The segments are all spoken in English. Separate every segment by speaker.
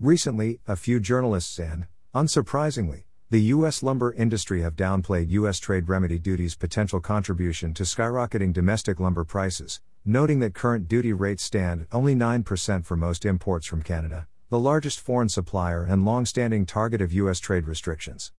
Speaker 1: Recently, a few journalists and, unsurprisingly, the U.S. lumber industry have downplayed U.S. trade remedy duties' potential contribution to skyrocketing domestic lumber prices, noting that current duty rates stand only 9% for most imports from Canada, the largest foreign supplier and long standing target of U.S. trade restrictions.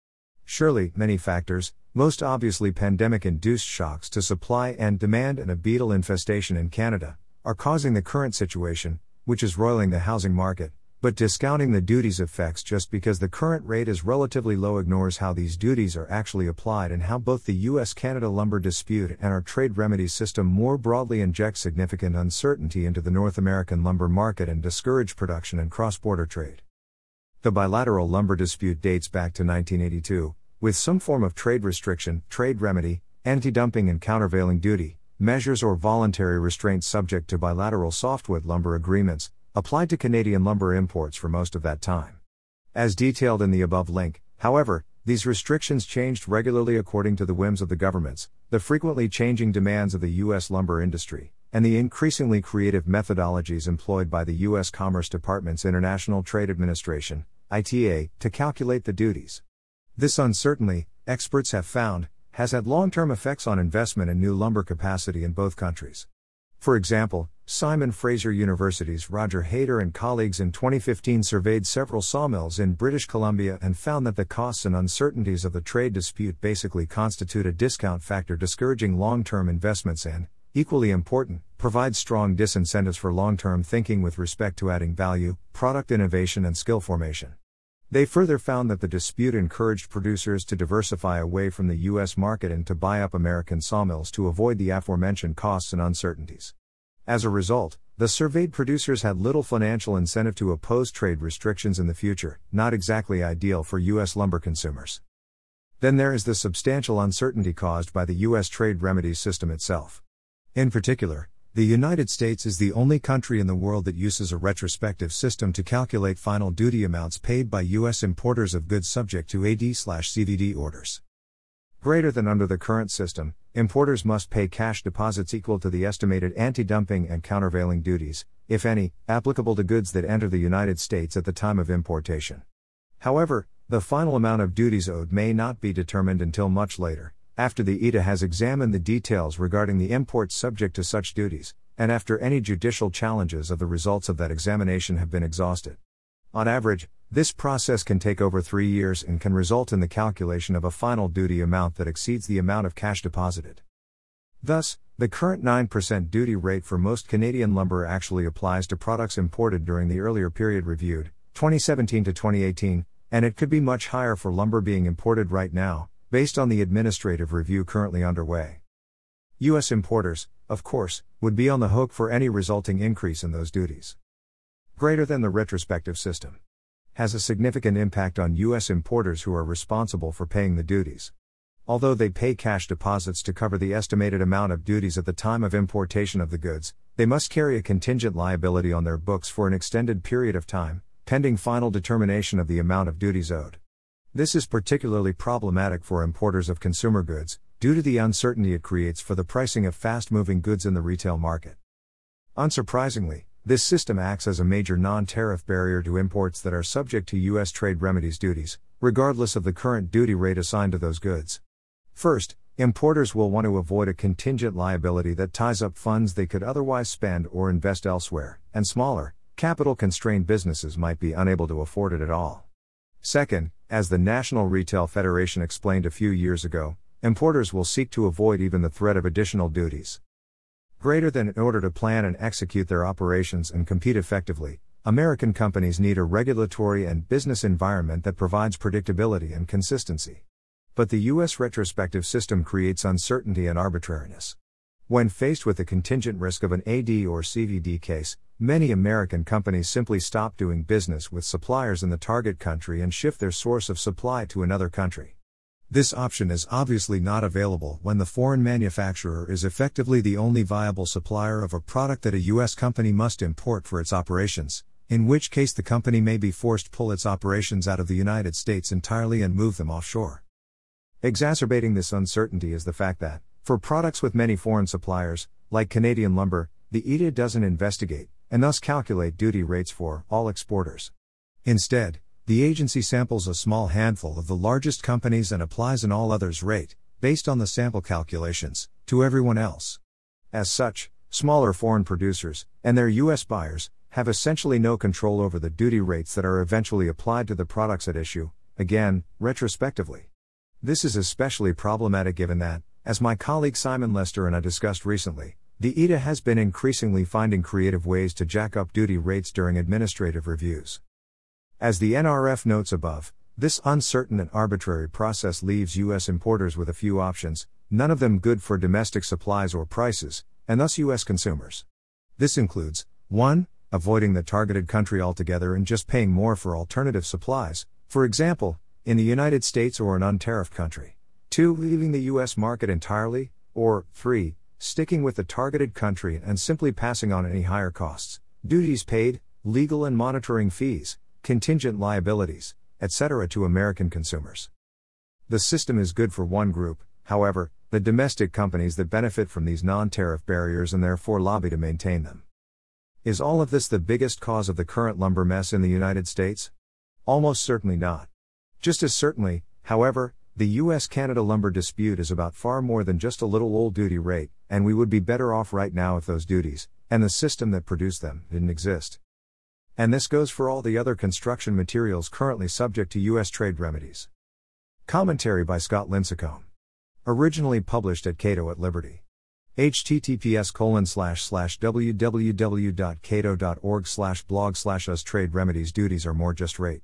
Speaker 1: Surely, many factors, most obviously pandemic induced shocks to supply and demand and a beetle infestation in Canada, are causing the current situation, which is roiling the housing market, but discounting the duties effects just because the current rate is relatively low ignores how these duties are actually applied and how both the US Canada lumber dispute and our trade remedy system more broadly inject significant uncertainty into the North American lumber market and discourage production and cross border trade. The bilateral lumber dispute dates back to 1982, with some form of trade restriction, trade remedy, anti dumping and countervailing duty, measures or voluntary restraints subject to bilateral softwood lumber agreements, applied to Canadian lumber imports for most of that time. As detailed in the above link, however, these restrictions changed regularly according to the whims of the governments, the frequently changing demands of the U.S. lumber industry, and the increasingly creative methodologies employed by the U.S. Commerce Department's International Trade Administration, ITA, to calculate the duties. This uncertainty, experts have found, has had long term effects on investment in new lumber capacity in both countries. For example, Simon Fraser University's Roger Hayter and colleagues in 2015 surveyed several sawmills in British Columbia and found that the costs and uncertainties of the trade dispute basically constitute a discount factor discouraging long term investments and, equally important, provide strong disincentives for long term thinking with respect to adding value, product innovation, and skill formation. They further found that the dispute encouraged producers to diversify away from the U.S. market and to buy up American sawmills to avoid the aforementioned costs and uncertainties. As a result, the surveyed producers had little financial incentive to oppose trade restrictions in the future, not exactly ideal for U.S. lumber consumers. Then there is the substantial uncertainty caused by the U.S. trade remedies system itself. In particular, the United States is the only country in the world that uses a retrospective system to calculate final duty amounts paid by U.S. importers of goods subject to AD/CVD orders. Greater than under the current system, importers must pay cash deposits equal to the estimated anti dumping and countervailing duties, if any, applicable to goods that enter the United States at the time of importation. However, the final amount of duties owed may not be determined until much later, after the ITA has examined the details regarding the imports subject to such duties, and after any judicial challenges of the results of that examination have been exhausted. On average, this process can take over three years and can result in the calculation of a final duty amount that exceeds the amount of cash deposited. Thus, the current 9% duty rate for most Canadian lumber actually applies to products imported during the earlier period reviewed, 2017 to 2018, and it could be much higher for lumber being imported right now, based on the administrative review currently underway. U.S. importers, of course, would be on the hook for any resulting increase in those duties. Greater than the retrospective system has a significant impact on U.S. importers who are responsible for paying the duties. Although they pay cash deposits to cover the estimated amount of duties at the time of importation of the goods, they must carry a contingent liability on their books for an extended period of time, pending final determination of the amount of duties owed. This is particularly problematic for importers of consumer goods, due to the uncertainty it creates for the pricing of fast moving goods in the retail market. Unsurprisingly, this system acts as a major non tariff barrier to imports that are subject to U.S. trade remedies duties, regardless of the current duty rate assigned to those goods. First, importers will want to avoid a contingent liability that ties up funds they could otherwise spend or invest elsewhere, and smaller, capital constrained businesses might be unable to afford it at all. Second, as the National Retail Federation explained a few years ago, importers will seek to avoid even the threat of additional duties. Greater than in order to plan and execute their operations and compete effectively, American companies need a regulatory and business environment that provides predictability and consistency. But the U.S. retrospective system creates uncertainty and arbitrariness. When faced with the contingent risk of an AD or CVD case, many American companies simply stop doing business with suppliers in the target country and shift their source of supply to another country. This option is obviously not available when the foreign manufacturer is effectively the only viable supplier of a product that a U.S. company must import for its operations, in which case the company may be forced to pull its operations out of the United States entirely and move them offshore. Exacerbating this uncertainty is the fact that, for products with many foreign suppliers, like Canadian lumber, the ITA doesn't investigate, and thus calculate duty rates for all exporters. Instead, the agency samples a small handful of the largest companies and applies an all others rate, based on the sample calculations, to everyone else. As such, smaller foreign producers, and their U.S. buyers, have essentially no control over the duty rates that are eventually applied to the products at issue, again, retrospectively. This is especially problematic given that, as my colleague Simon Lester and I discussed recently, the ETA has been increasingly finding creative ways to jack up duty rates during administrative reviews. As the NRF notes above, this uncertain and arbitrary process leaves U.S. importers with a few options, none of them good for domestic supplies or prices, and thus U.S. consumers. This includes 1. Avoiding the targeted country altogether and just paying more for alternative supplies, for example, in the United States or an untariffed country. 2. Leaving the U.S. market entirely, or 3. Sticking with the targeted country and simply passing on any higher costs, duties paid, legal and monitoring fees, contingent liabilities, etc. to American consumers. The system is good for one group, however, the domestic companies that benefit from these non tariff barriers and therefore lobby to maintain them. Is all of this the biggest cause of the current lumber mess in the United States? Almost certainly not. Just as certainly, however, the US Canada lumber dispute is about far more than just a little old duty rate, and we would be better off right now if those duties, and the system that produced them, didn't exist. And this goes for all the other construction materials currently subject to U.S. trade remedies. Commentary by Scott Lincicome. Originally published at Cato at Liberty. https colon slash slash www.cato.org slash blog slash us trade remedies duties are more just rate.